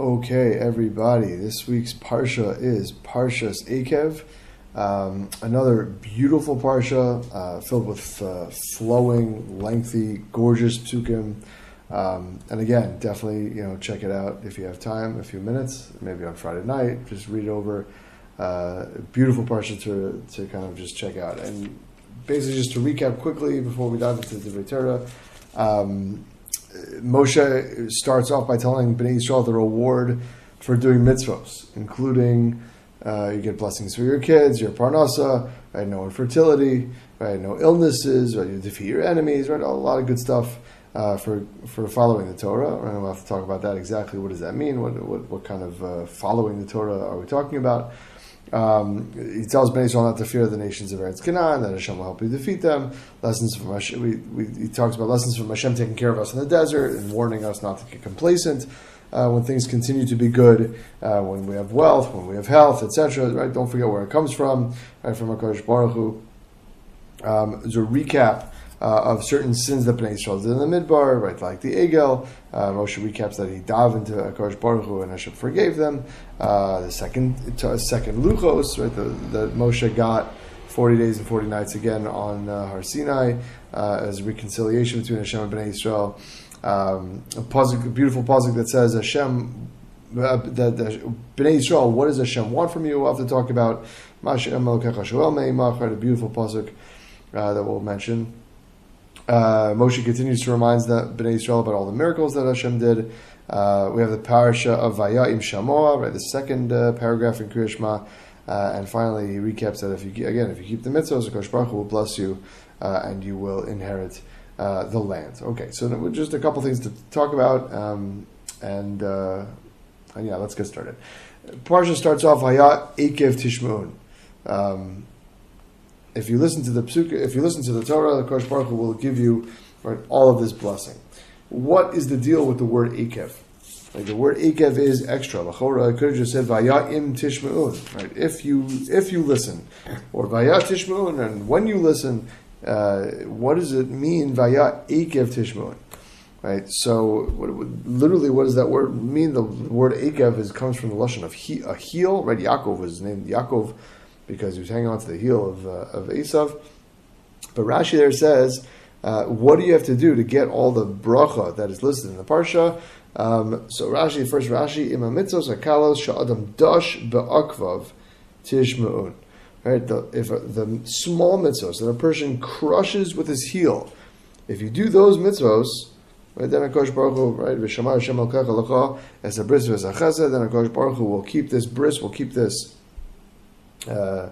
Okay, everybody. This week's parsha is Parshas Eikev. Um, another beautiful parsha uh, filled with uh, flowing, lengthy, gorgeous psukim. Um, and again, definitely you know check it out if you have time, a few minutes, maybe on Friday night. Just read over. Uh, beautiful parsha to to kind of just check out. And basically, just to recap quickly before we dive into the Torah. Um, Moshe starts off by telling Bnei Yisrael the reward for doing mitzvahs, including uh, you get blessings for your kids, your parnasa, right? No infertility, right? No illnesses, right? You defeat your enemies, right? A lot of good stuff uh, for for following the Torah. And we'll have to talk about that exactly. What does that mean? What what, what kind of uh, following the Torah are we talking about? Um, he tells Bnei Israel not to fear the nations of Eretz Canaan, that Hashem will help you defeat them. Lessons from Hashem, we, we, he talks about lessons from Hashem taking care of us in the desert and warning us not to get complacent uh, when things continue to be good, uh, when we have wealth, when we have health, etc. Right? Don't forget where it comes from, right? From Hakadosh Baruch Hu. Um, there's a recap uh, of certain sins that Bnei Israel did in the Midbar, right, like the Egel. Uh, Moshe recaps that he davened to Akash Baruch Hu and Hashem forgave them. Uh, the second second Luchos, right, that Moshe got 40 days and 40 nights again on uh, Har Sinai uh, as reconciliation between Hashem and Bnei Israel. Um, a, a beautiful positive that says Hashem uh, that, Bnei Yisrael, what does Hashem want from you? We'll have to talk about a beautiful pasuk uh, that we'll mention. Uh, Moshe continues to remind the Bnei Israel about all the miracles that Hashem did. Uh, we have the parasha of Vaya'im Shamoa, right, the second uh, paragraph in Kriyashma. Uh, and finally, he recaps that if you again, if you keep the mitzvahs, Kosh Baruch will bless you, uh, and you will inherit uh, the land. Okay, so just a couple things to talk about, um, and, and yeah, let's get started. Parsha starts off Hayat Ekev Tishmun. Um, if you listen to the psuka, if you listen to the Torah, the Kosh Baruch Hu will give you right, all of this blessing. What is the deal with the word Ekev? Like the word Ekev is extra. I could have just said Vaya'im Tishma'un. Right? If you if you listen, or Vayat Tishma'un, and when you listen, uh, what does it mean Vayat Ekev Tishma'un? Right. So, what, literally, what does that word mean? The word Ekev is comes from the lashon of he, a heel. Right. Yaakov was named Yaakov because he was hanging on to the heel of, uh, of Esav. But Rashi there says, uh, what do you have to do to get all the bracha that is listed in the parsha? Um, so Rashi, first Rashi, ima mitzvos akalos sha'adam dash be'akvav tishma'un. Right, the, if a, the small mitzvos that a person crushes with his heel, if you do those mitzvos, right, then Akash Baruch Hu, right, v'shamar Hashem al a then Akash Baruch Hu will keep this bris, will keep this uh,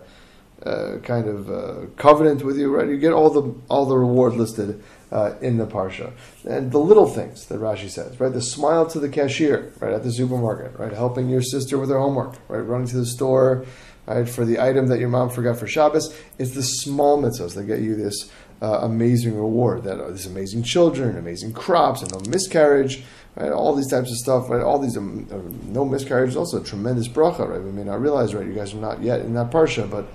uh, kind of uh, covenant with you, right? You get all the all the reward listed uh, in the parsha, and the little things that Rashi says, right? The smile to the cashier, right at the supermarket, right? Helping your sister with her homework, right? Running to the store, right? For the item that your mom forgot for Shabbos, it's the small mitzvahs that get you this uh, amazing reward, that uh, amazing children, amazing crops, and no miscarriage, right? All these types of stuff, right? All these um, uh, no miscarriage is also tremendous bracha, right? We may not realize, right? You guys are not yet in that parsha, but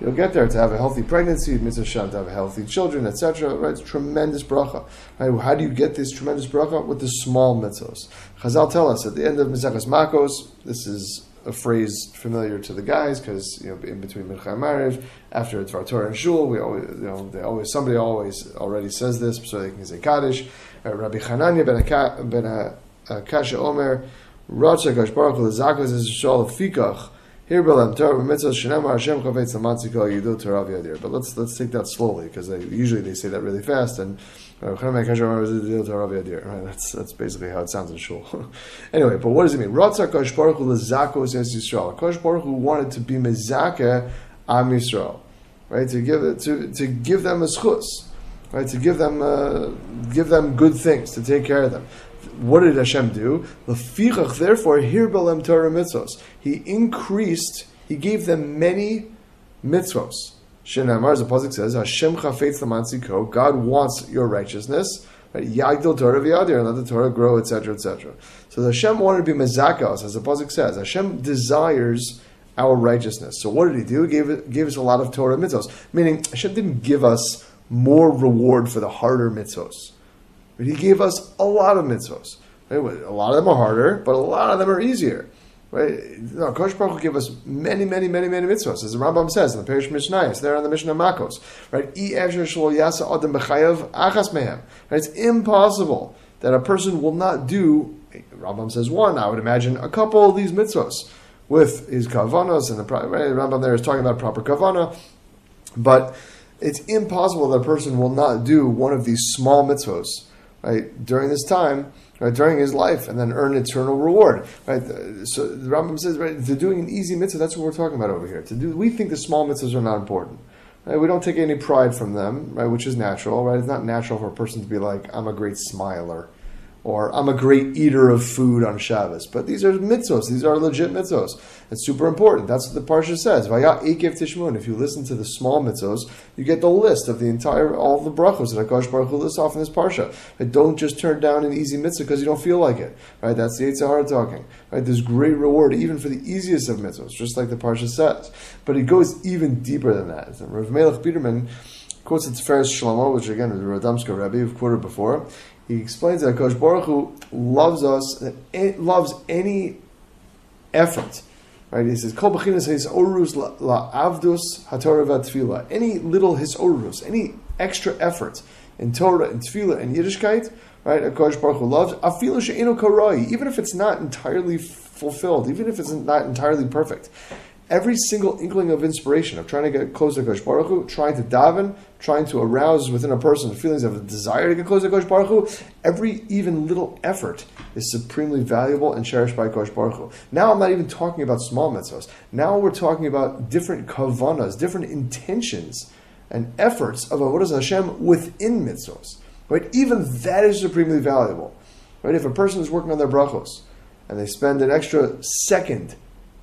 you'll get there to have a healthy pregnancy, mitzvah to have healthy children, etc. Right? It's tremendous bracha. Right? How do you get this tremendous bracha? With the small mitzvahs. Chazal tell us at the end of Mitzvahs Makos, this is a phrase familiar to the guys because you know in between mincha and maariv, after it's Torah and shul, we always you know they always somebody always already says this so they can say kaddish. Uh, Rabbi Hananya ben ben Kasha Omer, Ratcha Kash Baruch Hu Zakos is Shal Fikach. Here Belem Torah Mitzvah Shenamar Hashem Chavetz Lamatziko Yidu Torah Yadir. But let's let's take that slowly because they usually they say that really fast and. Right, that's that's basically how it sounds in shul. anyway, but what does it mean? Ratzak Kosh Baruch Lezakos Yisrael. Kosh Baruch wanted to be mezake Am Yisrael, right? To give it to to give them a schus, right? To give them uh, give them good things, to take care of them. What did Hashem do? Lefichach, therefore, here belem Torah mitzvos. He increased. He gave them many mitzvos. Shenamar, as the pasuk says, Hashem chafetz lamatziko. God wants your righteousness. Yagdil Torah v'yadir, let the Torah grow, etc., etc. So Hashem wanted to be mezakos, as the pasuk says. Hashem desires our righteousness. So what did He do? He gave, gave us a lot of Torah mitzvos. Meaning, Hashem didn't give us more reward for the harder mitzvos. But He gave us a lot of mitzvos. Right? A lot of them are harder, but a lot of them are easier. Right? No, Kosh Baruch Hu give us many, many, many, many mitzvahs, as the Rambam says in the Parish Mishnah. It's there on the Mishnah Makos. Right? Right? It's impossible that a person will not do. Rambam says one. I would imagine a couple of these mitzvahs with his kavanas, and the right, Rambam there is talking about proper kavana, but it's impossible that a person will not do one of these small mitzvahs right during this time right, during his life and then earn eternal reward. Right? So the Rambam says, right, to doing an easy mitzvah, that's what we're talking about over here. To do, we think the small mitzvahs are not important. Right? We don't take any pride from them, right, which is natural. Right? It's not natural for a person to be like, I'm a great smiler or I'm a great eater of food on Shabbos. But these are mitzvos. These are legit mitzvos. It's super important. That's what the parsha says. If you listen to the small mitzvos, you get the list of the entire all the brachos that Hakadosh Baruch Hu lists off in this parsha. Right? Don't just turn down an easy mitzvah because you don't feel like it. Right? That's the Yetzer Hara talking. Right? There's great reward even for the easiest of mitzvos, just like the parsha says. But it goes even deeper than that. Rav Melech Biderman quotes the Tiferes Shlomo, which again is the Radomsko Rebbe, we've quoted before he explains that Kosh Baruch Hu loves us, that loves any effort. Right? He says, "Kol b'chinas his orus la avdus haTorah v'tefillah." Any little his orus, any extra effort in Torah and tefillah and Yiddishkeit, right? Kosh Baruch Hu loves afilu she'enu karai, even if it's not entirely fulfilled, even if it's not entirely perfect every single inkling of inspiration of trying to get close to Kosh Baruch Hu, trying to daven, trying to arouse within a person feelings of a desire to get close to Kosh Baruch Hu, every even little effort is supremely valuable and cherished by Kosh Baruch Hu. Now I'm not even talking about small mitzvahs. Now we're talking about different kavanas, different intentions and efforts of Avodah Hashem within mitzvahs. Right? Even that is supremely valuable. Right? If a person is working on their brachos and they spend an extra second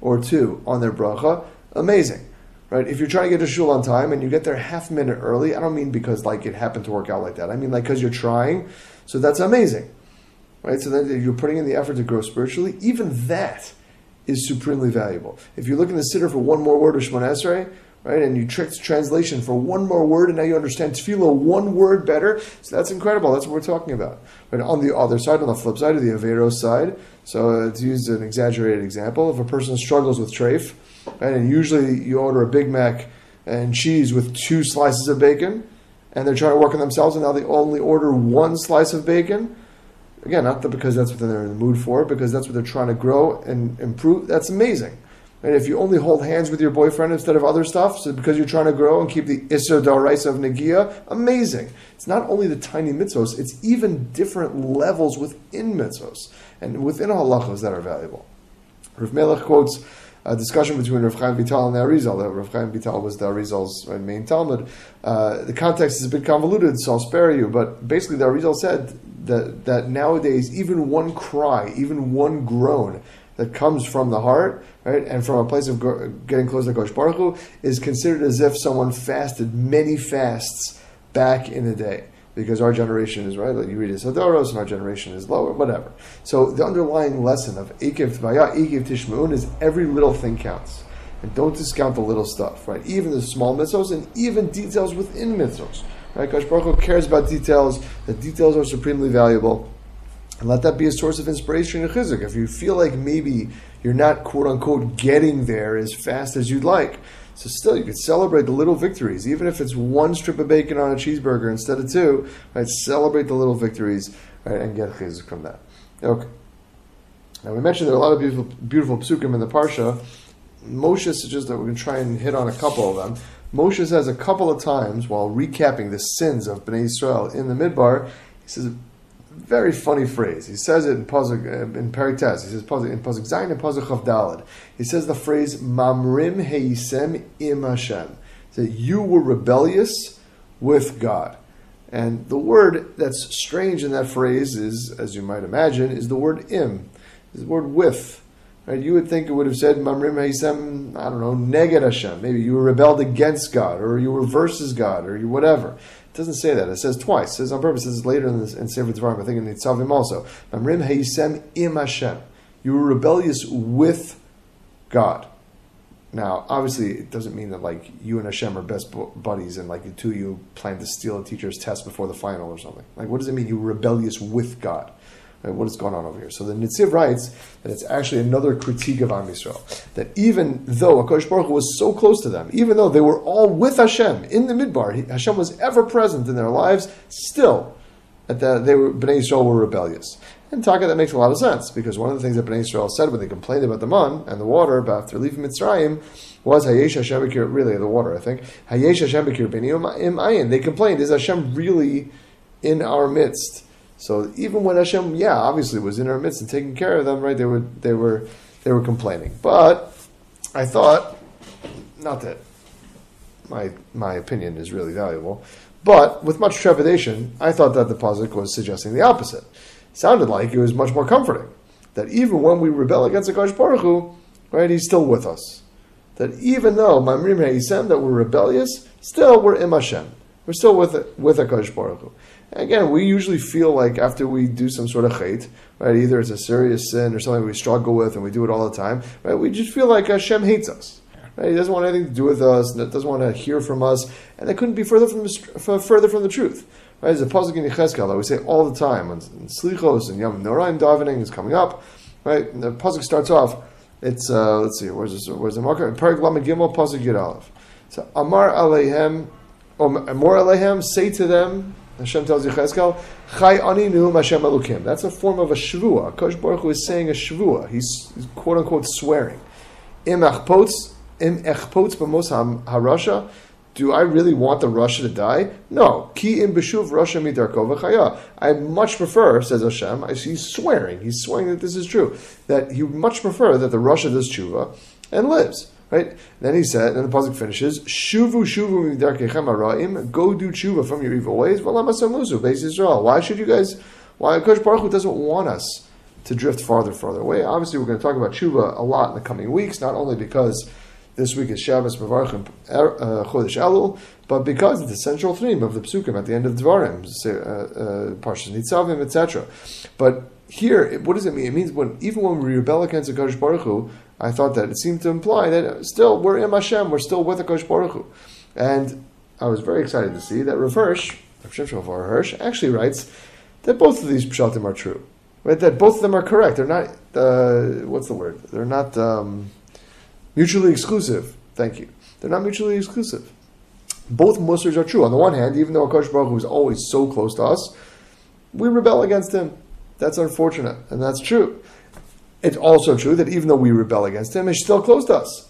or two on their bracha, amazing. Right? If you're trying to get to shul on time and you get there half a minute early, I don't mean because like it happened to work out like that. I mean like because you're trying, so that's amazing. Right? So then you're putting in the effort to grow spiritually. Even that is supremely valuable. If you look in the siddur for one more word of Shemon Esrei, right? And you tricked translation for one more word, and now you understand tefillah one word better. So that's incredible. That's what we're talking about. But on the other side, on the flip side, of the Averos side, so to use an exaggerated example, if a person struggles with treif, right, and usually you order a Big Mac and cheese with two slices of bacon, and they're trying to work on themselves, and now they only order one slice of bacon. Again, not because that's what they're in the mood for, because that's what they're trying to grow and improve. That's amazing. And if you only hold hands with your boyfriend instead of other stuff, so because you're trying to grow and keep the Daraisa of Nagia, amazing. It's not only the tiny mitzvos, it's even different levels within mitzvos and within halachos that are valuable. Rav Melech quotes a discussion between Rav Chaim Vital and the Arizal. That Rav Chaim Vital was the Arizal's main talmid. Uh, the context is a bit convoluted, so I'll spare you. But basically, the Arizal said that that nowadays, even one cry, even one groan that comes from the heart, right, and from a place of getting close to Kosh Baruch Hu, is considered as if someone fasted many fasts back in the day. Because our generation is right, like you read it Hadoros, and our generation is lower, whatever. So the underlying lesson of Ekev Vaya, Ekev Tishmaun is every little thing counts. And don't discount the little stuff, right? Even the small mitzvos and even details within mitzvos. Right? Kosh Baruch Hu cares about details. The details are supremely valuable. And let that be a source of inspiration and chizuk. If you feel like maybe you're not quote unquote getting there as fast as you'd like, so still you could celebrate the little victories, even if it's one strip of bacon on a cheeseburger instead of two. Right? Celebrate the little victories right, and get chizuk from that. Okay. Now we mentioned there are a lot of beautiful, beautiful psukim in the parsha. Moshe suggests that we can try and hit on a couple of them. Moshe says a couple of times while recapping the sins of Bnei Israel in the Midbar, he says very funny phrase. He says it in Pazuk, uh, in Perites. He says in Pazuk Zayin and Pazuk Chav Dalad. He says the phrase Mamrim Heisem Im Hashem. That you were rebellious with God. And the word that's strange in that phrase is, as you might imagine, is the word im, is the word with. Right? You would think it would have said Mamrim Heisem, I don't know, Neged Hashem. Maybe you were rebelled against God, or you were versus God, or you whatever. It doesn't say that. It says twice. It says on purpose. It says later in, this, in Sefer Dvarim. I think in Nitzavim also. Mamrim heisem im Hashem. You were rebellious with God. Now, obviously, it doesn't mean that like you and Hashem are best buddies, and like the two of you plan to steal a teacher's test before the final or something. Like, what does it mean? You were rebellious with God. Right, what is going on over here? So the Netziv writes that it's actually another critique of Am Yisrael. That even though Akash Baruch was so close to them, even though they were all with Hashem in the Midbar, he, Hashem was ever present in their lives, still, at the, they were Bnei Yisrael were rebellious. And Taka, that makes a lot of sense because one of the things that Bnei Yisrael said when they complained about the man and the water after leaving Mitzrayim was Hayesh Hashem Bekir, really the water, I think. Hayesh Hashem Bekir B'nei Im Ayin. They complained, is Hashem really in our midst? So even when Hashem, yeah, obviously was in our midst and taking care of them, right? They were they were they were complaining. But I thought, not that my my opinion is really valuable, but with much trepidation, I thought that the pasuk was suggesting the opposite. It sounded like it was much more comforting that even when we rebel against the Kodesh Baruch Hu, right, He's still with us. That even though Mamrim Ha'isem, that we're rebellious, still we're Im Hashem. We're still with with Kodesh Baruch Hu. Again, we usually feel like after we do some sort of chait, right, either it's a serious sin or something we struggle with and we do it all the time, right, we just feel like Hashem hates us. Right? He doesn't want anything to do with us, doesn't want to hear from us, and that couldn't be further from the, further from the truth. Right? There's a pasuk in Yechezkel that we say all the time, when Slichos and Yom Noraim davening is coming up, right? And the pasuk starts off, it's, uh, let's see, where's, this, where's the marker? Perik Lamed pasuk. So, Amar Aleihem, Amor Aleihem, say to them, Hashem tells Yechezkel, Chai ani nuhum Hashem elukim. That's a form of a shvua. Kosh Baruch Hu is saying a shvua. He's, he's quote unquote swearing. Im echpotz, im echpotz b'mos harasha. Do I really want the rasha to die? No. Ki im b'shuv rasha midarko v'chaya. I much prefer, says Hashem, he's swearing, he's swearing that this is true, that he would much prefer that the rasha does tshuva and lives. Right? Then he said, and the pasuk finishes, "Shuvu shuvu araim." Go do tshuva from your evil ways. Beis Israel. Why should you guys? Why Kosh Baruch Hu doesn't want us to drift farther, farther away? Obviously, we're going to talk about tshuva a lot in the coming weeks. Not only because this week is Shabbos Mavarchim uh, Chodesh Elul, but because it's the central theme of the psukim at the end of Dvarim, uh, uh, Parshas Nitzavim, etc. But here, what does it mean? It means when even when we rebel against the Kodesh Baruch Hu, I thought that it seemed to imply that still we're in Hashem, we're still with the Kosh Baruch Hu. And I was very excited to see that Rav Hirsch, Rav Shimshon Hirsch, actually writes that both of these pshatim are true. Right? That both of them are correct. They're not, uh, what's the word? They're not um, mutually exclusive. Thank you. They're not mutually exclusive. Both Muslims are true. On the one hand, even though Kosh Baruch Hu is always so close to us, we rebel against him. That's unfortunate, and that's true. It's also true that even though we rebel against him, he's still close to us.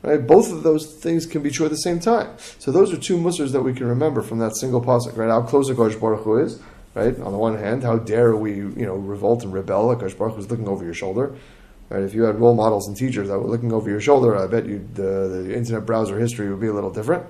Right? Both of those things can be true at the same time. So those are two musars that we can remember from that single pasuk. Right? How close Akash Baruch Hu is. Right? On the one hand, how dare we, you know, revolt and rebel? Akash Baruch Hu is looking over your shoulder. Right? If you had role models and teachers that were looking over your shoulder, I bet you the, uh, the internet browser history would be a little different.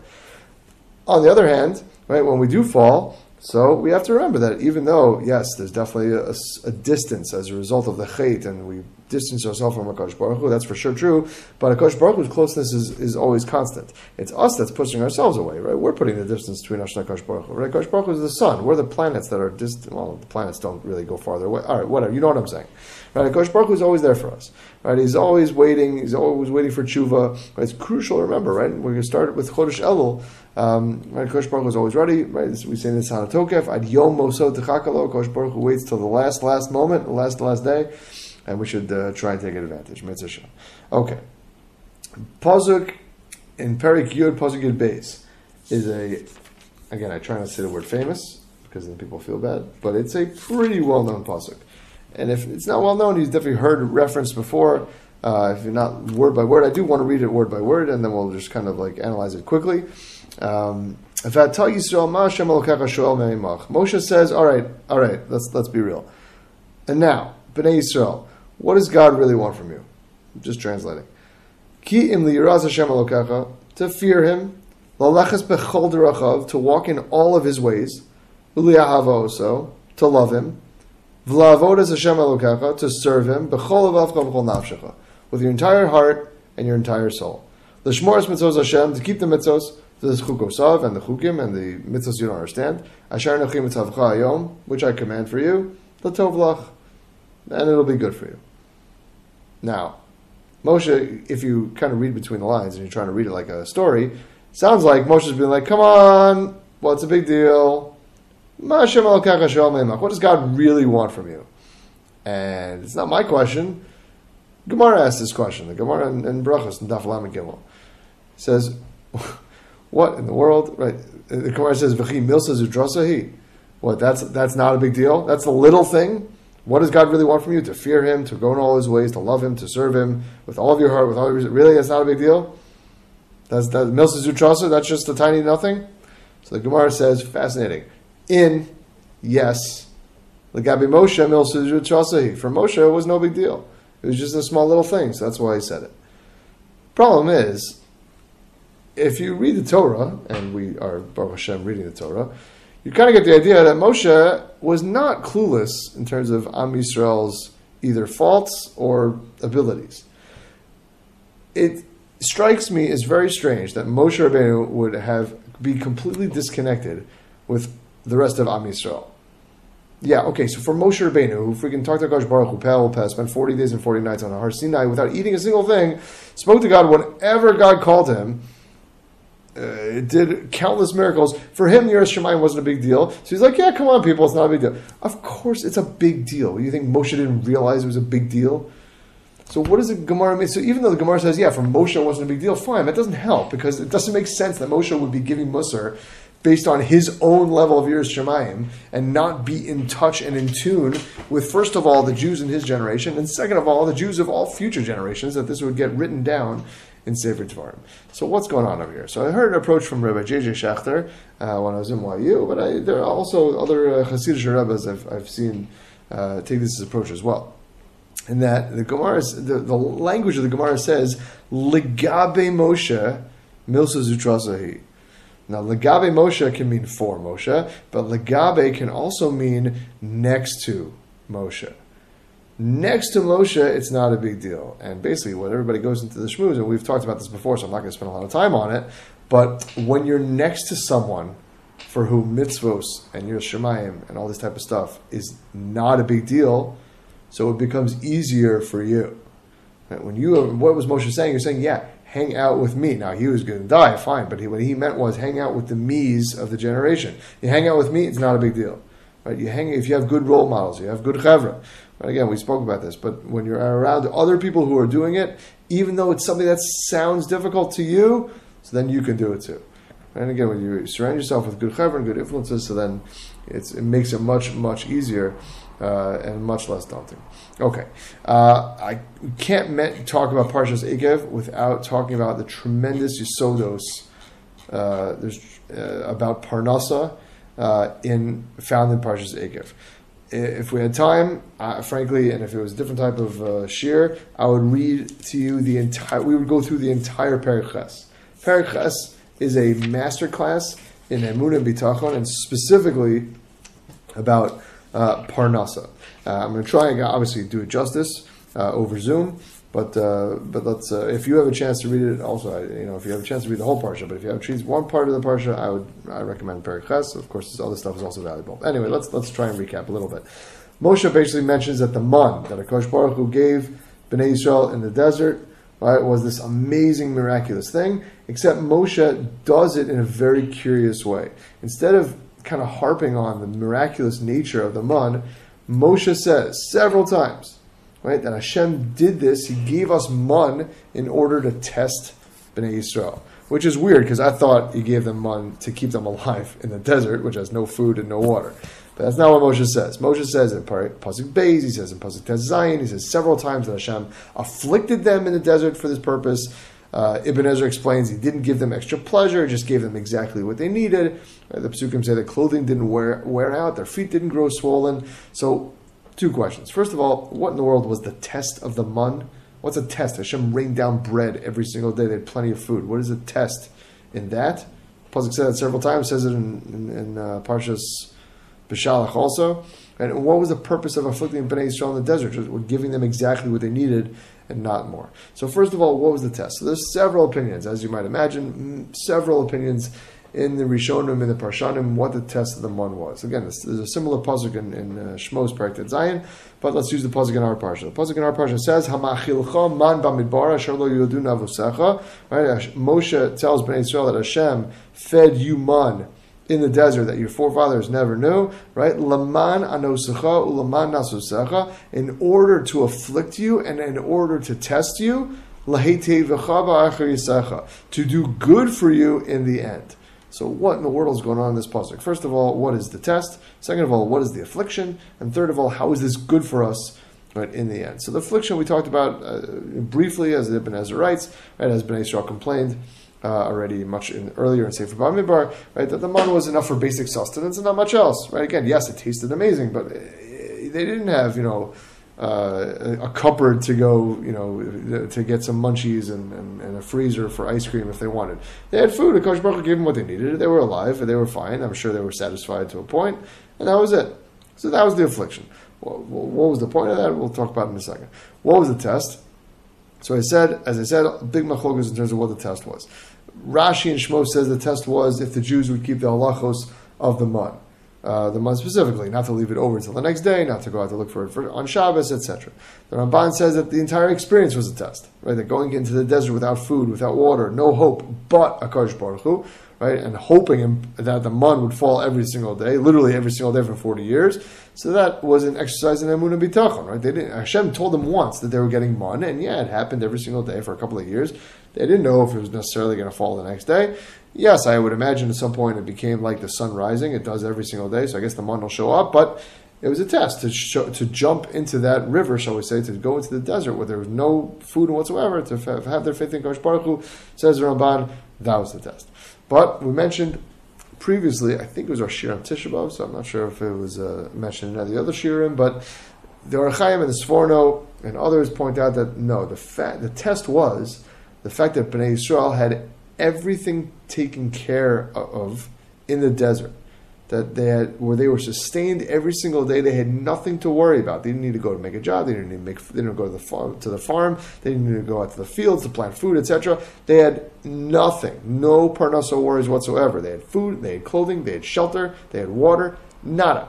On the other hand, right, when we do fall, so we have to remember that even though, yes, there's definitely a, a distance as a result of the chait, and we distance ourselves from Akash Baruch Hu, that's for sure true, but Akash Baruch Hu's closeness is, is always constant. It's us that's pushing ourselves away, right? We're putting the distance between us and Akash Baruch Hu, right? Akash Baruch Hu is the sun. We're the planets that are distant. Well, the planets don't really go farther away. All right, whatever. You know what I'm saying. Right? Akash Baruch Hu is always there for us. Right? He's always waiting. He's always waiting for tshuva. It's crucial to remember, right? We're going to start with Chodesh Elul. Um, right, Kosh Baruch is always ready. Right, we say this on Tokef. Ad Yom Moso Techakalo. Kosh Baruch waits till the last, last moment, the last, last day, and we should uh, try and take advantage. Mitzvah. Okay. Pazuk in Perik Yud Pazuk Yud Beis is a again. I try not to say the word famous because then people feel bad, but it's a pretty well known pasuk. And if it's not well known, you've definitely heard reference before. Uh, if you're not word by word, I do want to read it word by word, and then we'll just kind of like analyze it quickly. Um, Moshe says, "All right, all right, let's let's be real." And now, Bnei Yisrael, what does God really want from you? I'm just translating. To fear Him, to walk in all of His ways, to love Him, to serve Him, with your entire heart and your entire soul. Hashem, to keep the mitzvos, this is Chukosav and the Chukim and the mitzvahs you don't understand. Asher Nechim Mitzavcha Ayom, which I command for you, Latovlach, and it'll be good for you. Now, Moshe, if you kind of read between the lines and you're trying to read it like a story, sounds like Moshe's been like, come on, what's a big deal? What does God really want from you? And it's not my question. Gemara asked this question. The Gemara in Brachos, in Daf Lamed Gimel, says, what in the world, right? The Gemara says, V'chi milsa zudrasahi. What, that's, that's not a big deal? That's a little thing? What does God really want from you? To fear Him, to go in all His ways, to love Him, to serve Him with all of your heart, with all your Really, that's not a big deal? That's that milsa zutrasa, that's just a tiny nothing? So the Gemara says, fascinating. In, yes, the Gabi Moshe milsa zutrasahi. For Moshe, it was no big deal. It was just a small little thing, so that's why he said it. Problem is, if you read the Torah, and we are Baruch Hashem reading the Torah, you kind of get the idea that Moshe was not clueless in terms of Am Yisrael's either faults or abilities. It strikes me as very strange that Moshe Rabbeinu would have be completely disconnected with the rest of Am Yisrael. Yeah, okay, so for Moshe Rabbeinu, who freaking talked to Gosh Baruch Hu, spent 40 days and 40 nights on a Har Sinai without eating a single thing, spoke to God whenever God called him, uh, did countless miracles. For him, the Yiras Shamayim wasn't a big deal. So he's like, yeah, come on, people, it's not a big deal. Of course, it's a big deal. You think Moshe didn't realize it was a big deal? So what does the Gemara mean? So even though the Gemara says, yeah, for Moshe it wasn't a big deal, fine, that doesn't help because it doesn't make sense that Moshe would be giving Musar based on his own level of Yiras Shamayim and not be in touch and in tune with, first of all, the Jews in his generation, and second of all, the Jews of all future generations, that this would get written down in Sefer Dvarim. So what's going on over here? So I heard an approach from Rabbi J.J. Schachter uh, when I was in YU, but I, there are also other uh, Hasidic rabbis I've, I've seen uh, take this approach as well. And that the Gemara, the, the language of the Gemara says, "Legabe Moshe milsa zutrasahi." Now, legabe Moshe can mean for Moshe, but legabe can also mean next to Moshe. Next to Moshe, it's not a big deal. And basically, when everybody goes into the shmooze, and we've talked about this before, so I'm not going to spend a lot of time on it, but when you're next to someone for whom mitzvos and your shemayim and all this type of stuff is not a big deal, so it becomes easier for you. When you, what was Moshe saying? You're saying, yeah, hang out with me. Now he was going to die, fine, but he, what he meant was hang out with the me's of the generation. You hang out with me, it's not a big deal, right? You hang if you have good role models, you have good chevra. Again, we spoke about this, but when you're around other people who are doing it, even though it's something that sounds difficult to you, so then you can do it too. And again, when you surround yourself with good chevra and good influences, so then it makes it much much easier uh, and much less daunting. Okay, uh, I can't met, talk about Parshas Ekev without talking about the tremendous Yisodos uh, there's uh, about Parnasa uh, in found in Parshas Ekev. If we had time, uh, frankly, and if it was a different type of uh, shiur, I would read to you the entire. We would go through the entire Periches. Periches is a master class in Emun and Bitachon, and specifically about uh, Parnasa. Uh, I'm going to try and obviously do it justice uh, over Zoom, but uh, but let's uh, if you have a chance to read it, also you know if you have a chance to read the whole parsha, but if you have to choose one part of the parsha, I would I recommend Periches. Of course, this other stuff is also valuable. Anyway, let's let's try and recap a little bit. Moshe basically mentions that the man that Akash Baruch Hu gave Bnei Israel in the desert right, was this amazing, miraculous thing, except Moshe does it in a very curious way. Instead of kind of harping on the miraculous nature of the man, Moshe says several times, right, that Hashem did this. He gave us man in order to test Bnei Yisrael, which is weird because I thought he gave them man to keep them alive in the desert, which has no food and no water. But that's not what Moshe says. Moshe says in Pasuk Beis, he says in Pasuk Tez Zayin, he says several times that Hashem afflicted them in the desert for this purpose. Uh, Ibn Ezra explains he didn't give them extra pleasure, just gave them exactly what they needed. Uh, the Psukim say that clothing didn't wear, wear out, their feet didn't grow swollen. So, two questions. First of all, what in the world was the test of the mun? What's a test? Hashem rained down bread every single day. They had plenty of food. What is a test in that? Pasuk said that several times. Says it in, in, in uh, Parshas Beshalach also. And what was the purpose of afflicting Bnei Israel in the desert? Just giving them exactly what they needed and not more. So first of all, what was the test? So there's several opinions, as you might imagine, mm, several opinions in the Rishonim, in the Parshanim, what the test of the Mon was. Again, there's a similar pasuk in, in uh, Shmos Paraktet Zayin, but let's use the pasuk in our parsha. The pasuk in our parsha says, "Hamachilcha man bamidbara sharlo yodu navusecha." Right? Moshe tells Bnei Israel that Hashem fed you man in the desert that your forefathers never knew, right? Laman anosecha ulaman nasusecha, in order to afflict you and in order to test you, to do good for you in the end. So, what in the world is going on in this pasuk? First of all, what is the test? Second of all, what is the affliction? And third of all, how is this good for us? Right in the end. So the affliction we talked about uh, briefly, as Ibn Ezra writes, right, as Ben Israel complained uh, already much in, earlier in Sefer Bamidbar, right, that the man was enough for basic sustenance and not much else. Right? Again, yes, it tasted amazing, but uh, they didn't have you know uh, a cupboard to go, you know, to get some munchies and, and, and, a freezer for ice cream if they wanted. They had food. Akash Baruch gave them what they needed. They were alive. and They were fine. I'm sure they were satisfied to a point, and that was it. So that was the affliction. What, what was the point of that? We'll talk about in a second. What was the test? So I said, as I said, big machlokas in terms of what the test was. Rashi and Shmo says the test was if the Jews would keep the halachos of the mun uh, the mun specifically, not to leave it over until the next day, not to go out to look for it for, on Shabbos, etc. The Ramban says that the entire experience was a test, right? That going into the desert without food, without water, no hope but a Baruch Hu, right? And hoping that the mun would fall every single day, literally every single day for 40 years. So that was an exercise in Emunah B'tachon, right? They didn't, Hashem told them once that they were getting mun, and yeah, it happened every single day for a couple of years. They didn't know if it was necessarily going to fall the next day. Yes, I would imagine at some point it became like the sun rising. It does every single day, so I guess the moon will show up. But it was a test to show, to jump into that river, shall we say, to go into the desert where there was no food whatsoever, to f- have their faith in Kosh Baruch Hu, says Ramban, that was the test. But we mentioned previously, I think it was our Shiur on Tisha so I'm not sure if it was uh, mentioned in any other Shiurim, but the Ohr HaChaim and the Sforno and others point out that no, the, fa- the test was the fact that Bnei Israel had everything taken care of in the desert. That they had, where they were sustained every single day. They had nothing to worry about. They didn't need to go to make a job. They didn't need to make. They didn't go to the farm. To the farm. They didn't need to go out to the fields to plant food, etc. They had nothing. No parnasa worries whatsoever. They had food. They had clothing. They had shelter. They had water. Nada.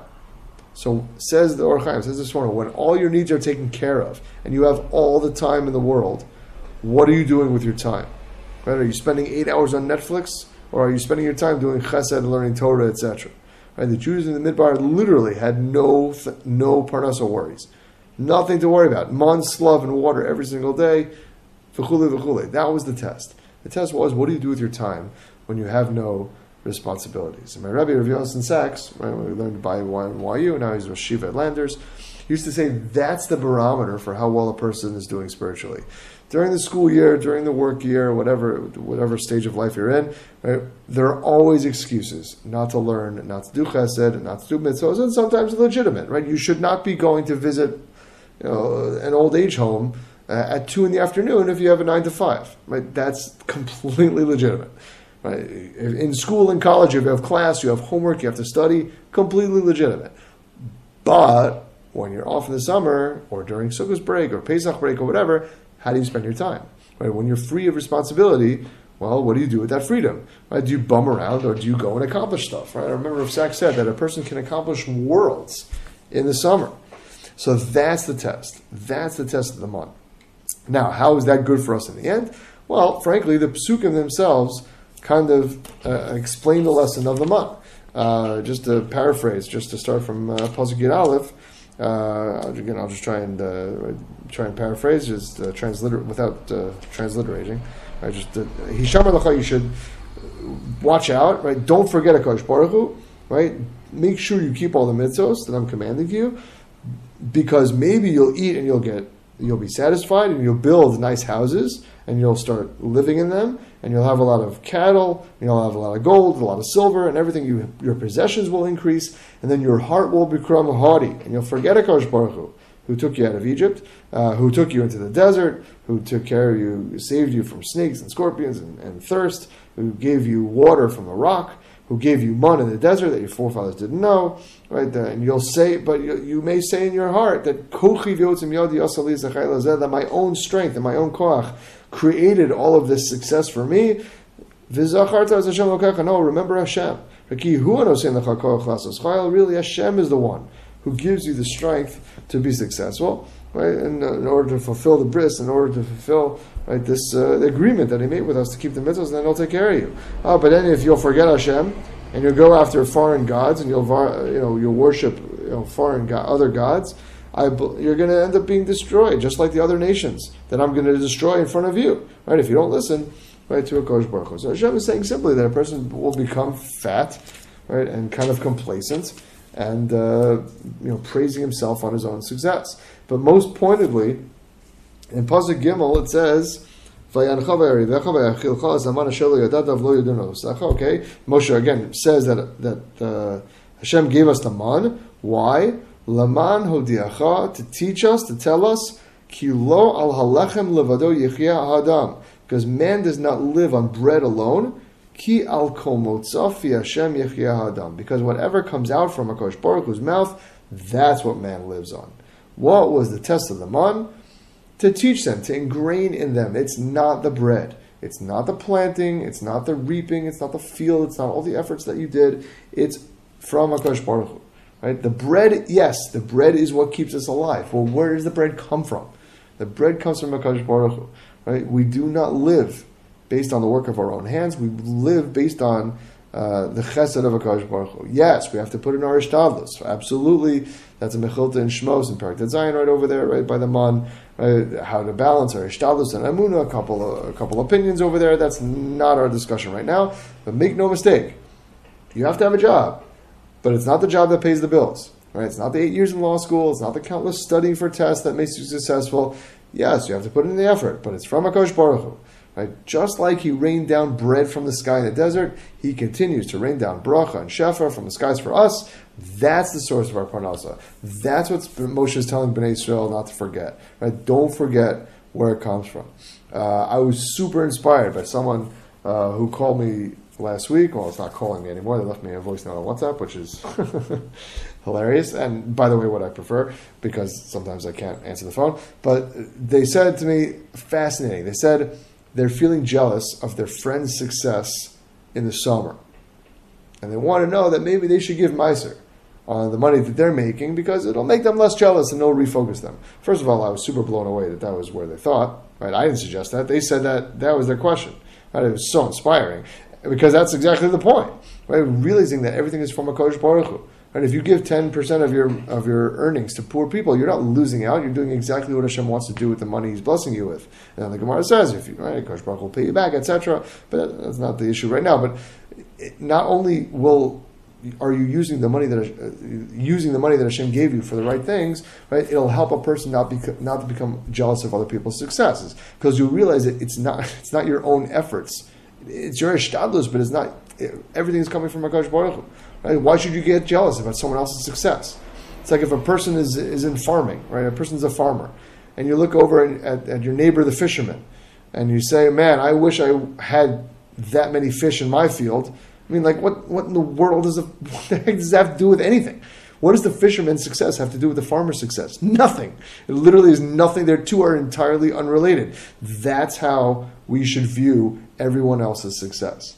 So says the Ohr HaChaim, says this morning, when all your needs are taken care of and you have all the time in the world, what are you doing with your time? Right? Are you spending eight hours on Netflix, or are you spending your time doing chesed, learning Torah, etc.? Right? The Jews in the Midbar literally had no no parnasa worries, nothing to worry about. Months, love, and water every single day. V'chule, v'chule. That was the test. The test was, what do you do with your time when you have no responsibilities? And my Rabbi Rav Yonatan Sachs, right, when we learned by YU, now he's Rosh Shiva at Landers, used to say that's the barometer for how well a person is doing spiritually during the school year, during the work year, whatever whatever stage of life you're in, right, there are always excuses not to learn, not to do chesed, not to do mitzvahs, and sometimes legitimate. Right, you should not be going to visit you know, an old age home uh, at two in the afternoon if you have a nine to five. Right, that's completely legitimate. Right, in school and college, if you have class, you have homework, you have to study, completely legitimate. But when you're off in the summer or during Sukkot break or Pesach break or whatever, how do you spend your time? Right? When you're free of responsibility, well, what do you do with that freedom? Right? Do you bum around or do you go and accomplish stuff? Right? I remember Sachs said that a person can accomplish worlds in the summer. So that's the test. That's the test of the mun. Now, how is that good for us in the end? Well, frankly, the psukim themselves kind of uh, explain the lesson of the mun. Uh, just to paraphrase, just to start from uh, Pasuk Aleph, uh, again, I'll just try and uh, try and paraphrase, just uh, transliter- without uh, transliterating. Right, just uh, Hisham you should watch out. Right, don't forget Hakadosh Baruch. Right, make sure you keep all the mitzvos that I'm commanding you, because maybe you'll eat and you'll get you'll be satisfied and you'll build nice houses and you'll start living in them and you'll have a lot of cattle you'll have a lot of gold, a lot of silver, and everything. You, your possessions will increase, and then your heart will become haughty, and you'll forget Akash Baruch Hu, who took you out of Egypt, uh, who took you into the desert, who took care of you, saved you from snakes and scorpions and, and thirst, who gave you water from a rock, who gave you man in the desert that your forefathers didn't know, right? And you'll say, but you, you may say in your heart that that my own strength and my own koach created all of this success for me. No, remember Hashem. Really, Hashem is the one who gives you the strength to be successful, right? And in order to fulfill the bris, in order to fulfill right this uh, agreement that He made with us to keep the mitzvahs, and then He'll take care of you. Oh, but then if you'll forget Hashem, and you'll go after foreign gods and you'll you know you'll worship you know, foreign go- other gods, I, you're going to end up being destroyed, just like the other nations that I'm going to destroy in front of you. Right? If you don't listen, right to a Kosh Baruch Hu. So Hashem is saying simply that a person will become fat, right, and kind of complacent, and uh, you know praising himself on his own success. But most pointedly, in Pasuk Gimel it says. Okay, Moshe again says that that uh, Hashem gave us the man. Why? Laman hodiacha to teach us to tell us kilo al halechem levado yichya adam because man does not live on bread alone. Ki al komotzafi Hashem yichya adam because whatever comes out from Hakadosh Baruch Hu's mouth, that's what man lives on. What was the test of the man? to teach them, to ingrain in them. It's not the bread. It's not the planting. It's not the reaping. It's not the field. It's not all the efforts that you did. It's from Akash Baruch Hu. Right? The bread, yes, the bread is what keeps us alive. Well, where does the bread come from? The bread comes from Akash Baruch Hu. Right? We do not live based on the work of our own hands. We live based on uh, the chesed of Akash Baruch Hu. Yes, we have to put in our ishtadlus. Absolutely, that's a mechilta in Shmos and Parak Zion right over there, right by the man uh, how to balance our ishtadlus and amuna, a couple of, a couple opinions over there. That's not our discussion right now. But make no mistake, you have to have a job, but it's not the job that pays the bills. Right? It's not the eight years in law school. It's not the countless studying for tests that makes you successful. Yes, you have to put in the effort, but it's from Akash Baruch Hu. Right? Just like he rained down bread from the sky in the desert, he continues to rain down bracha and shefa from the skies for us. That's the source of our parnasa. That's what Moshe is telling Bnei Israel not to forget. Right? Don't forget where it comes from. Uh, I was super inspired by someone uh, who called me last week. Well, it's not calling me anymore. They left me a voice note on WhatsApp, which is hilarious. And by the way, what I prefer, because sometimes I can't answer the phone. But they said to me, fascinating. They said they're feeling jealous of their friend's success in the summer. And they want to know that maybe they should give maaser on the money that they're making because it'll make them less jealous and it'll refocus them. First of all, I was super blown away that that was where they thought. Right? I didn't suggest that. They said that that was their question. Right? It was so inspiring because that's exactly the point. Right? Realizing that everything is from a Kodesh Baruch. Right? If you give ten percent of your of your earnings to poor people, you're not losing out. You're doing exactly what Hashem wants to do with the money He's blessing you with. And the Gemara says, if you right, Kodesh Baruch will pay you back, etc. But that's not the issue right now. But not only will are you using the money that uh, using the money that Hashem gave you for the right things? Right, it'll help a person not be not to become jealous of other people's successes because you realize that it's not it's not your own efforts. It's your ishtadlus, but it's not everything is coming from Hakadosh Baruch Hu. Right? Why should you get jealous about someone else's success? It's like if a person is is in farming, right? A person's a farmer, and you look over at, at your neighbor, the fisherman, and you say, "Man, I wish I had that many fish in my field." I mean, like, what, what in the world does, a, what the heck does that have to do with anything? What does the fisherman's success have to do with the farmer's success? Nothing. It literally is nothing. Their two are entirely unrelated. That's how we should view everyone else's success.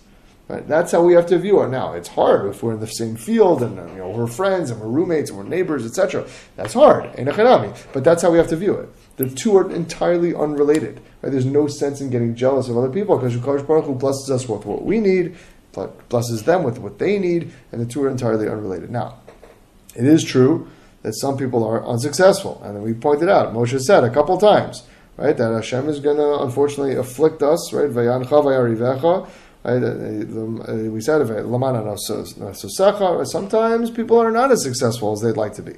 Right? That's how we have to view it. Now, it's hard if we're in the same field and you know we're friends and we're roommates and we're neighbors, etc. That's hard but that's how we have to view it. The two are entirely unrelated. Right? There's no sense in getting jealous of other people because Yukash Baruch Hu blesses us with what we need but blesses them with what they need, and the two are entirely unrelated. Now, it is true that some people are unsuccessful, and we pointed out, Moshe said a couple times, right, that Hashem is going to unfortunately afflict us, right, right, uh, uh, we said, nasosecha, sometimes people are not as successful as they'd like to be.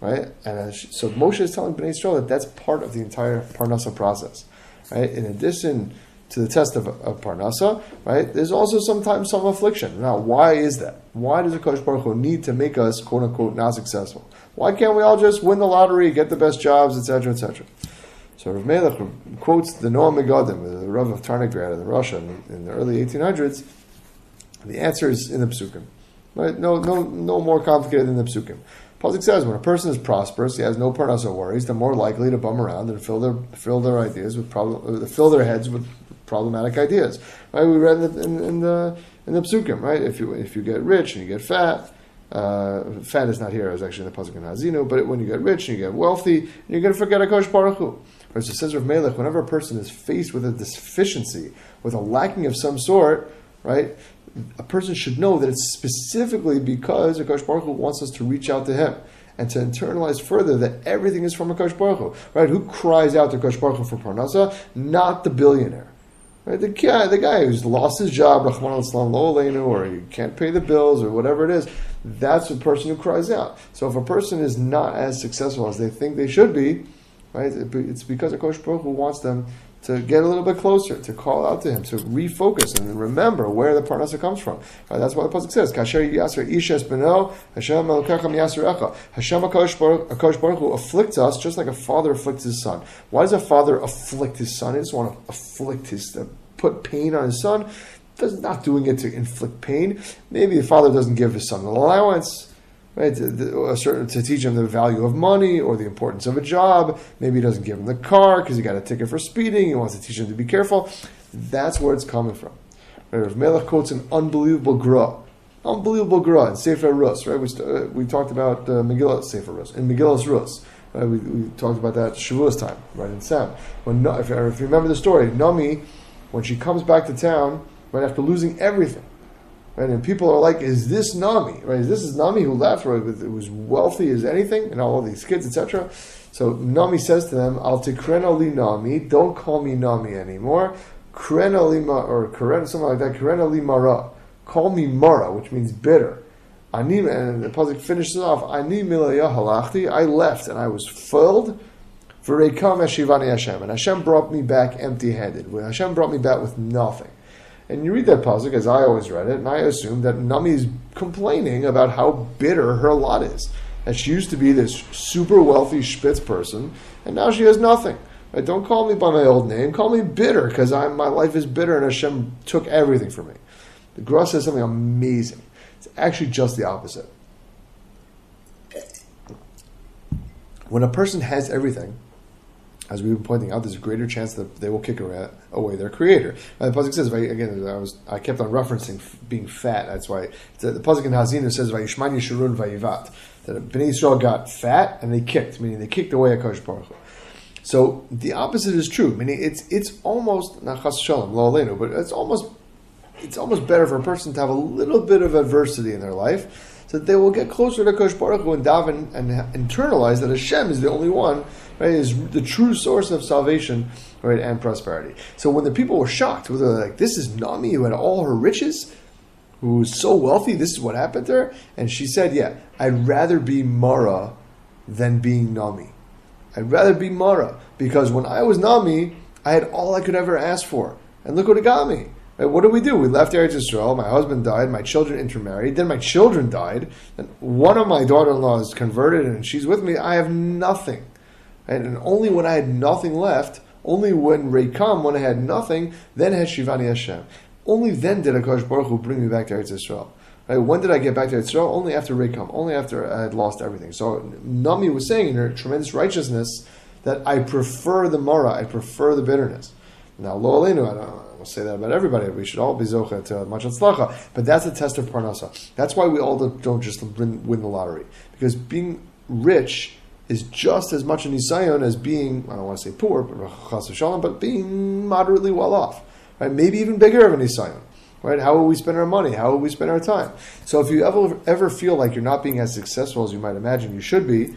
Right? And so Moshe is telling Bnei Israel that that's part of the entire Parnasa process. Right? In addition to the test of, of Parnasa, right? There's also sometimes some affliction. Now, why is that? Why does the Kosh Baruch Hu need to make us, quote unquote, not successful? Why can't we all just win the lottery, get the best jobs, etc., etc.? So Rav Melech quotes the Noam Megadim, the Rav of Tarnograd in Russia in, the early 1800s. The answer is in the Psukim. Right? No, no, no more complicated than the Psukim. Pasuk says when a person is prosperous, he has no parnasa worries, they're more likely to bum around and fill their fill their ideas with problem, uh, fill their heads with problematic ideas. Right? We read in the, in, in the in the psukim, right? If you if you get rich and you get fat, uh, fat is not here. It's actually in the pasuk in Hazinu. But when you get rich and you get wealthy, you're going to forget a kosh baruch Hu. So it says Rav Melech, whenever a person is faced with a deficiency, with a lacking of some sort, right? a person should know that it's specifically because Akash Baruch Hu wants us to reach out to Him and to internalize further that everything is from Akash Baruch Hu, right? Who cries out to Akash Baruch Hu for parnasa? Not the billionaire. Right? The guy, the guy who's lost his job, Rahman al lo or he can't pay the bills, or whatever it is, that's the person who cries out. So if a person is not as successful as they think they should be, right, it's because Akash Baruch Hu wants them to get a little bit closer, to call out to him, to refocus and remember where the parnasa comes from. Right, that's what the pasuk says. Kasher yaser ishes beno Hashem elokechem yaser echa. Hashem Akash Baruch Hu afflicts us just like a father afflicts his son. Why does a father afflict his son? He doesn't want to afflict his, uh, put pain on his son. Does not doing it to inflict pain. Maybe the father doesn't give his son an allowance right? To, certain, to teach him the value of money or the importance of a job. Maybe he doesn't give him the car because he got a ticket for speeding. He wants to teach him to be careful. That's where it's coming from. Right? If Melech quotes an unbelievable gra, unbelievable gra in Sefer Rus, right? We, uh, we talked about uh, Megillah Sefer Rus in Megillah's Rus. Right? We, we talked about that Shavuos time, right in Sam. When if, if you remember the story, Nami, when she comes back to town, right after losing everything, Right? And people are like, is this Nami? Right? This is Nami who left, right? It was wealthy as anything, and all these kids, etc. So Nami says to them, Al li Nami, don't call me Nami anymore. Krena li ma, or Krena, something like that, Krena li Mara. Call me Mara, which means bitter. Ani, and the Pasuk finishes off, Ani halachti, I left and I was filled. V'reikam Hashivani Hashem. And Hashem brought me back empty handed. Hashem brought me back with nothing. And you read that pasuk as I always read it, and I assume that Nami is complaining about how bitter her lot is. That she used to be this super wealthy spitz person, and now she has nothing. Right? Don't call me by my old name. Call me bitter because my life is bitter, and Hashem took everything from me. The Gra says something amazing. It's actually just the opposite. When a person has everything, as we've been pointing out, there's a greater chance that they will kick away their creator. Uh, the pasuk says, again, I was I kept on referencing being fat. That's why the, the pasuk in Haazinu says, "Vayishman Yeshurun Vayivat," that Bnei Israel got fat and they kicked, meaning they kicked away Hakadosh Baruch. So the opposite is true. Meaning it's it's almost not chas shalom lo but it's almost it's almost better for a person to have a little bit of adversity in their life so that they will get closer to Kosh Baruch Hu and daven and internalize that Hashem is the only one, right, is the true source of salvation, right, and prosperity. So when the people were shocked, were like, "This is Nami who had all her riches." Who was so wealthy? This is what happened to her, and she said, "Yeah, I'd rather be Mara than being Nami. I'd rather be Mara because when I was Nami, I had all I could ever ask for, and look what it got me. Right, what did we do? We left Eretz Yisrael. My husband died. My children intermarried. Then my children died. And one of my daughter-in-laws converted, and she's with me. I have nothing. And only when I had nothing left, only when Reikam, when I had nothing, then had Shivani Hashem. Only then did Akash Baruch Hu bring me back to Eretz Yisrael. Right? When did I get back to Yisrael? Only after Reikam. Only after I had lost everything. So Nami was saying in her tremendous righteousness that I prefer the Mara. I prefer the bitterness. Now, Lo Aleinu, I don't We'll say that about everybody. We should all be zocha to much tzlacha. But that's a test of parnasa. That's why we all don't just win the lottery because being rich is just as much an isayon as being I don't want to say poor, but but being moderately well off. Right? Maybe even bigger of an isayon. Right? How will we spend our money? How will we spend our time? So if you ever ever feel like you're not being as successful as you might imagine you should be,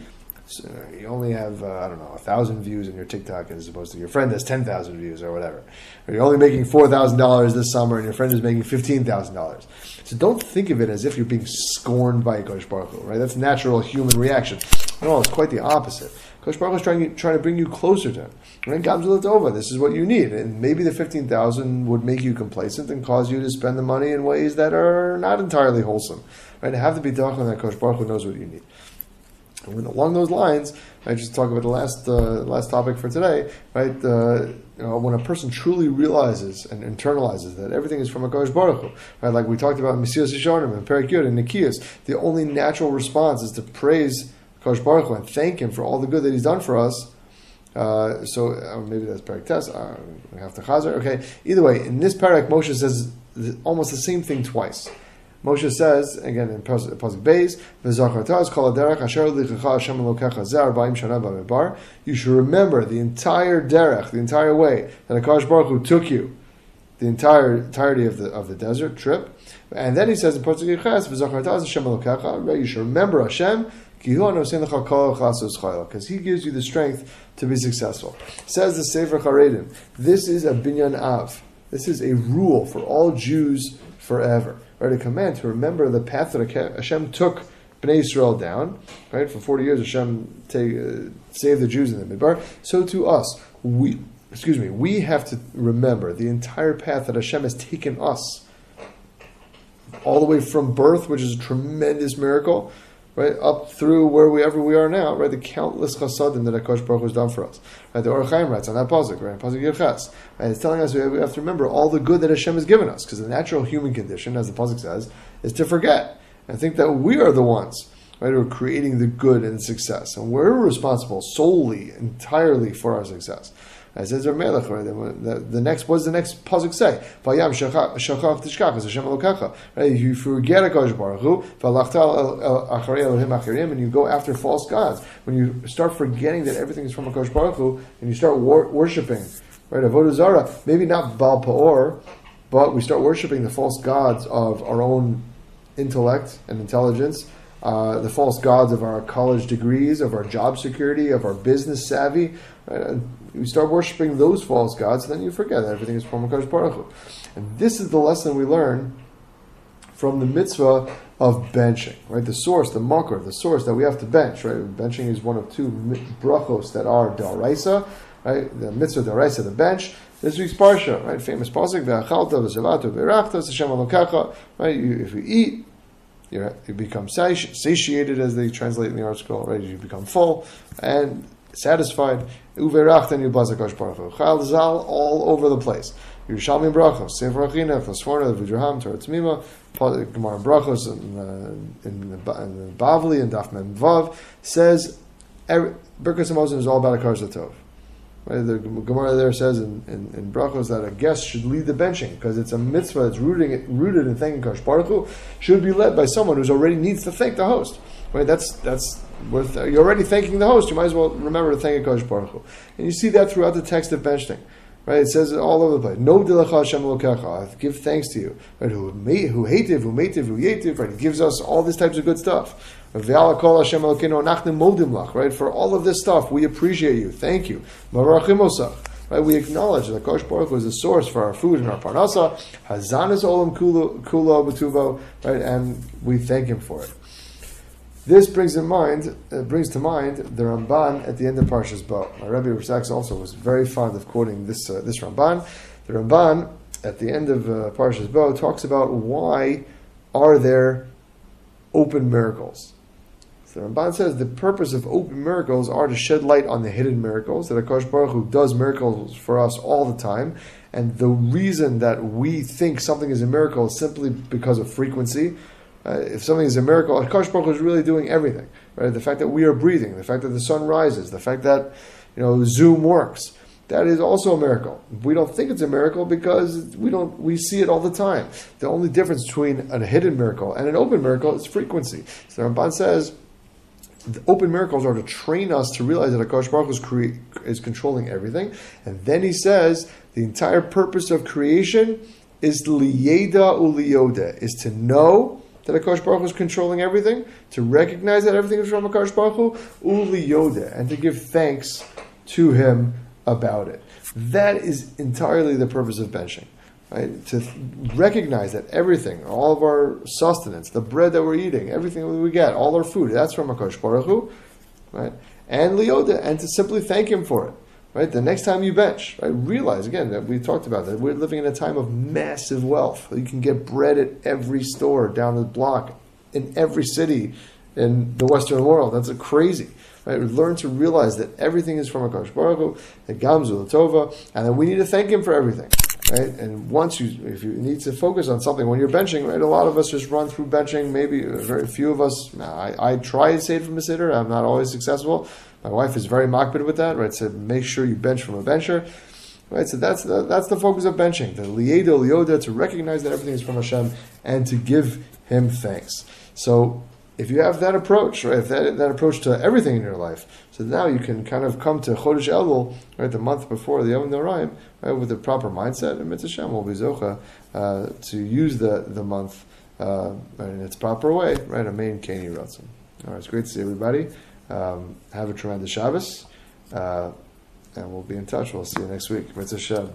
so you only have uh, I don't know a thousand views on your TikTok as opposed to your friend has ten thousand views or whatever. Or you're only making four thousand dollars this summer and your friend is making fifteen thousand dollars. So don't think of it as if you're being scorned by Kosh Baruch Hu, right? That's natural human reaction. No, it's quite the opposite. Kosh Baruch Hu is trying, trying to bring you closer to him. Right? Gamzul over. This is what you need, and maybe the fifteen thousand would make you complacent and cause you to spend the money in ways that are not entirely wholesome. Right? Have to be talking that Kosh Baruch Hu knows what you need. And along those lines, I just talk about the last uh, last topic for today, right? Uh, you know, when a person truly realizes and internalizes that everything is from a Kodesh Baruch right? Like we talked about in Mesilas Yesharim and Perek Yud and Nekius, the only natural response is to praise Kodesh Baruch and thank him for all the good that he's done for us. Uh, so uh, maybe that's Perek Tes. Uh, we have to chazer. Okay. Either way, in this Perek, Moshe says almost the same thing twice. Moshe says again in Pasuk Beis, "V'zachartaz kol derech asher lichacha Hashem Elokecha zeh arba'im shana b'midbar." You should remember the entire derech, the entire way that Hakadosh Baruch Hu took you the entire entirety of the of the desert trip. And then he says in Pasuk Yud Ches, Hashem You should remember Hashem because he gives you the strength to be successful. Says the Sefer Charedim, this is a binyan av. This is a rule for all Jews forever. Right, a command to remember the path that Hashem took Bnei Israel down. Right, for forty years Hashem take, uh, saved the Jews in the Midbar. So to us, we excuse me, we have to remember the entire path that Hashem has taken us, all the way from birth, which is a tremendous miracle, right, up through where we ever we are now, right, the countless chasadim that Akash Baruch has done for us. Right, the Or HaChaim writes on that pasuk, right, pasuk Yud Ches, right, it's telling us we have, we have to remember all the good that Hashem has given us, because the natural human condition, as the pasuk says, is to forget and think that we are the ones. Right, who are creating the good and success, and we're responsible solely, entirely for our success. As says Melech, right? The, the next, what does the next pasuk say? Vayam shachach tishkach as Hashem elokecha. Right? You forget a Baruch Hu, acharei Elohim and you go after false gods. When you start forgetting that everything is from a Baruch Hu, and you start wor- worshiping, right? Avodah Zarah, maybe not Baal Peor, but we start worshiping the false gods of our own intellect and intelligence. Uh, the false gods of our college degrees, of our job security, of our business savvy. Right? You start worshiping those false gods, then you forget that everything is from Hakadosh Baruch Hu. And this is the lesson we learn from the mitzvah of benching, right? The source, the makor, the source that we have to bench, right? Benching is one of two brachos that are daraisa, right? The mitzvah daraisa, the bench. This week's parsha, right? Famous pasuk, ve'achalta v'zelatu ve'rachta Hashem alokecha, right? You, if you eat, you become satiated, as they translate in the article, right? You become full, and satisfied. Uverach then you Baruch Hu. Chazal all over the place. Yerushalmi Brachos, Sefer Achina, Chosforna, Vidraham, Torah Temimah, Gemara Brachos, in, uh, in, the, in the Bavli and Daf Mem Vav says Birkas Hamazon is all about a Tov. Right? The Gemara there says in, in, in, Brachos that a guest should lead the benching because it's a mitzvah that's rooted, rooted in thanking Kosh Baruch Hu, should be led by someone who already needs to thank the host. Right? That's that's uh, you're already thanking the host. You might as well remember to thank Kosh Baruch Hu. And you see that throughout the text of benching. Right? It says it all over the place. No dilacha Hashem lokecha. Give thanks to you. Right? Who who hated, who mated, who yated. Right? Gives us all these types of good stuff. Right? For all of this stuff, we appreciate you. Thank you. Right? We acknowledge that Kosh Baruch is the source for our food and our parnasa. Hazan is olam kula b'tuvo. Right? And we thank him for it. This brings in mind, uh, brings to mind the Ramban at the end of Parshas Bo. My Rebbe Sachs also was very fond of quoting this uh, this Ramban. The Ramban at the end of uh, Parshas Bo talks about why are there open miracles. So the Ramban says the purpose of open miracles are to shed light on the hidden miracles that Akash Baruch Hu does miracles for us all the time, and the reason that we think something is a miracle is simply because of frequency uh, if something is a miracle, Akash Baruch is really doing everything. Right? The fact that we are breathing, the fact that the sun rises, the fact that you know Zoom works, that is also a miracle. We don't think it's a miracle because we don't we see it all the time. The only difference between a hidden miracle and an open miracle is frequency. So Ramban says the open miracles are to train us to realize that Akash Baruch is, cre- is controlling everything. And then he says the entire purpose of creation is liyeda uliyoda, is to know that Akash Baruch is controlling everything, to recognize that everything is from Akash Baruch uli yoda, and to give thanks to him about it. That is entirely the purpose of benching. Right? To recognize that everything, all of our sustenance, the bread that we're eating, everything that we get, all our food, that's from Akash Baruch right? And Leoda, and to simply thank him for it. Right? The next time you bench, right, realize again that we talked about that we're living in a time of massive wealth. You can get bread at every store down the block in every city in the Western world. That's a crazy. Right? Learn to realize that everything is from Akash Baruch that Gamzu Latova, and that we need to thank him for everything. Right? And once you, if you need to focus on something when you're benching, right? A lot of us just run through benching. Maybe very few of us. I, I try to it from a sitter. I'm not always successful. My wife is very makpid with that, right? So make sure you bench from a bencher. Right, so that's the, that's the focus of benching, the liyeda liyoda, to recognize that everything is from Hashem and to give Him thanks. So if you have that approach, right, that, that approach to everything in your life, so now you can kind of come to Chodesh Elul, right, the month before the Yom Noraim, right, with the proper mindset, and Mitzvah Shem will be Zocha uh, to use the, the month uh, in its proper way, right, a main Kani Ratzim. All right, it's great to see everybody. Um, have a tremendous Shabbos, uh, and we'll be in touch. We'll see you next week. Mitzvah.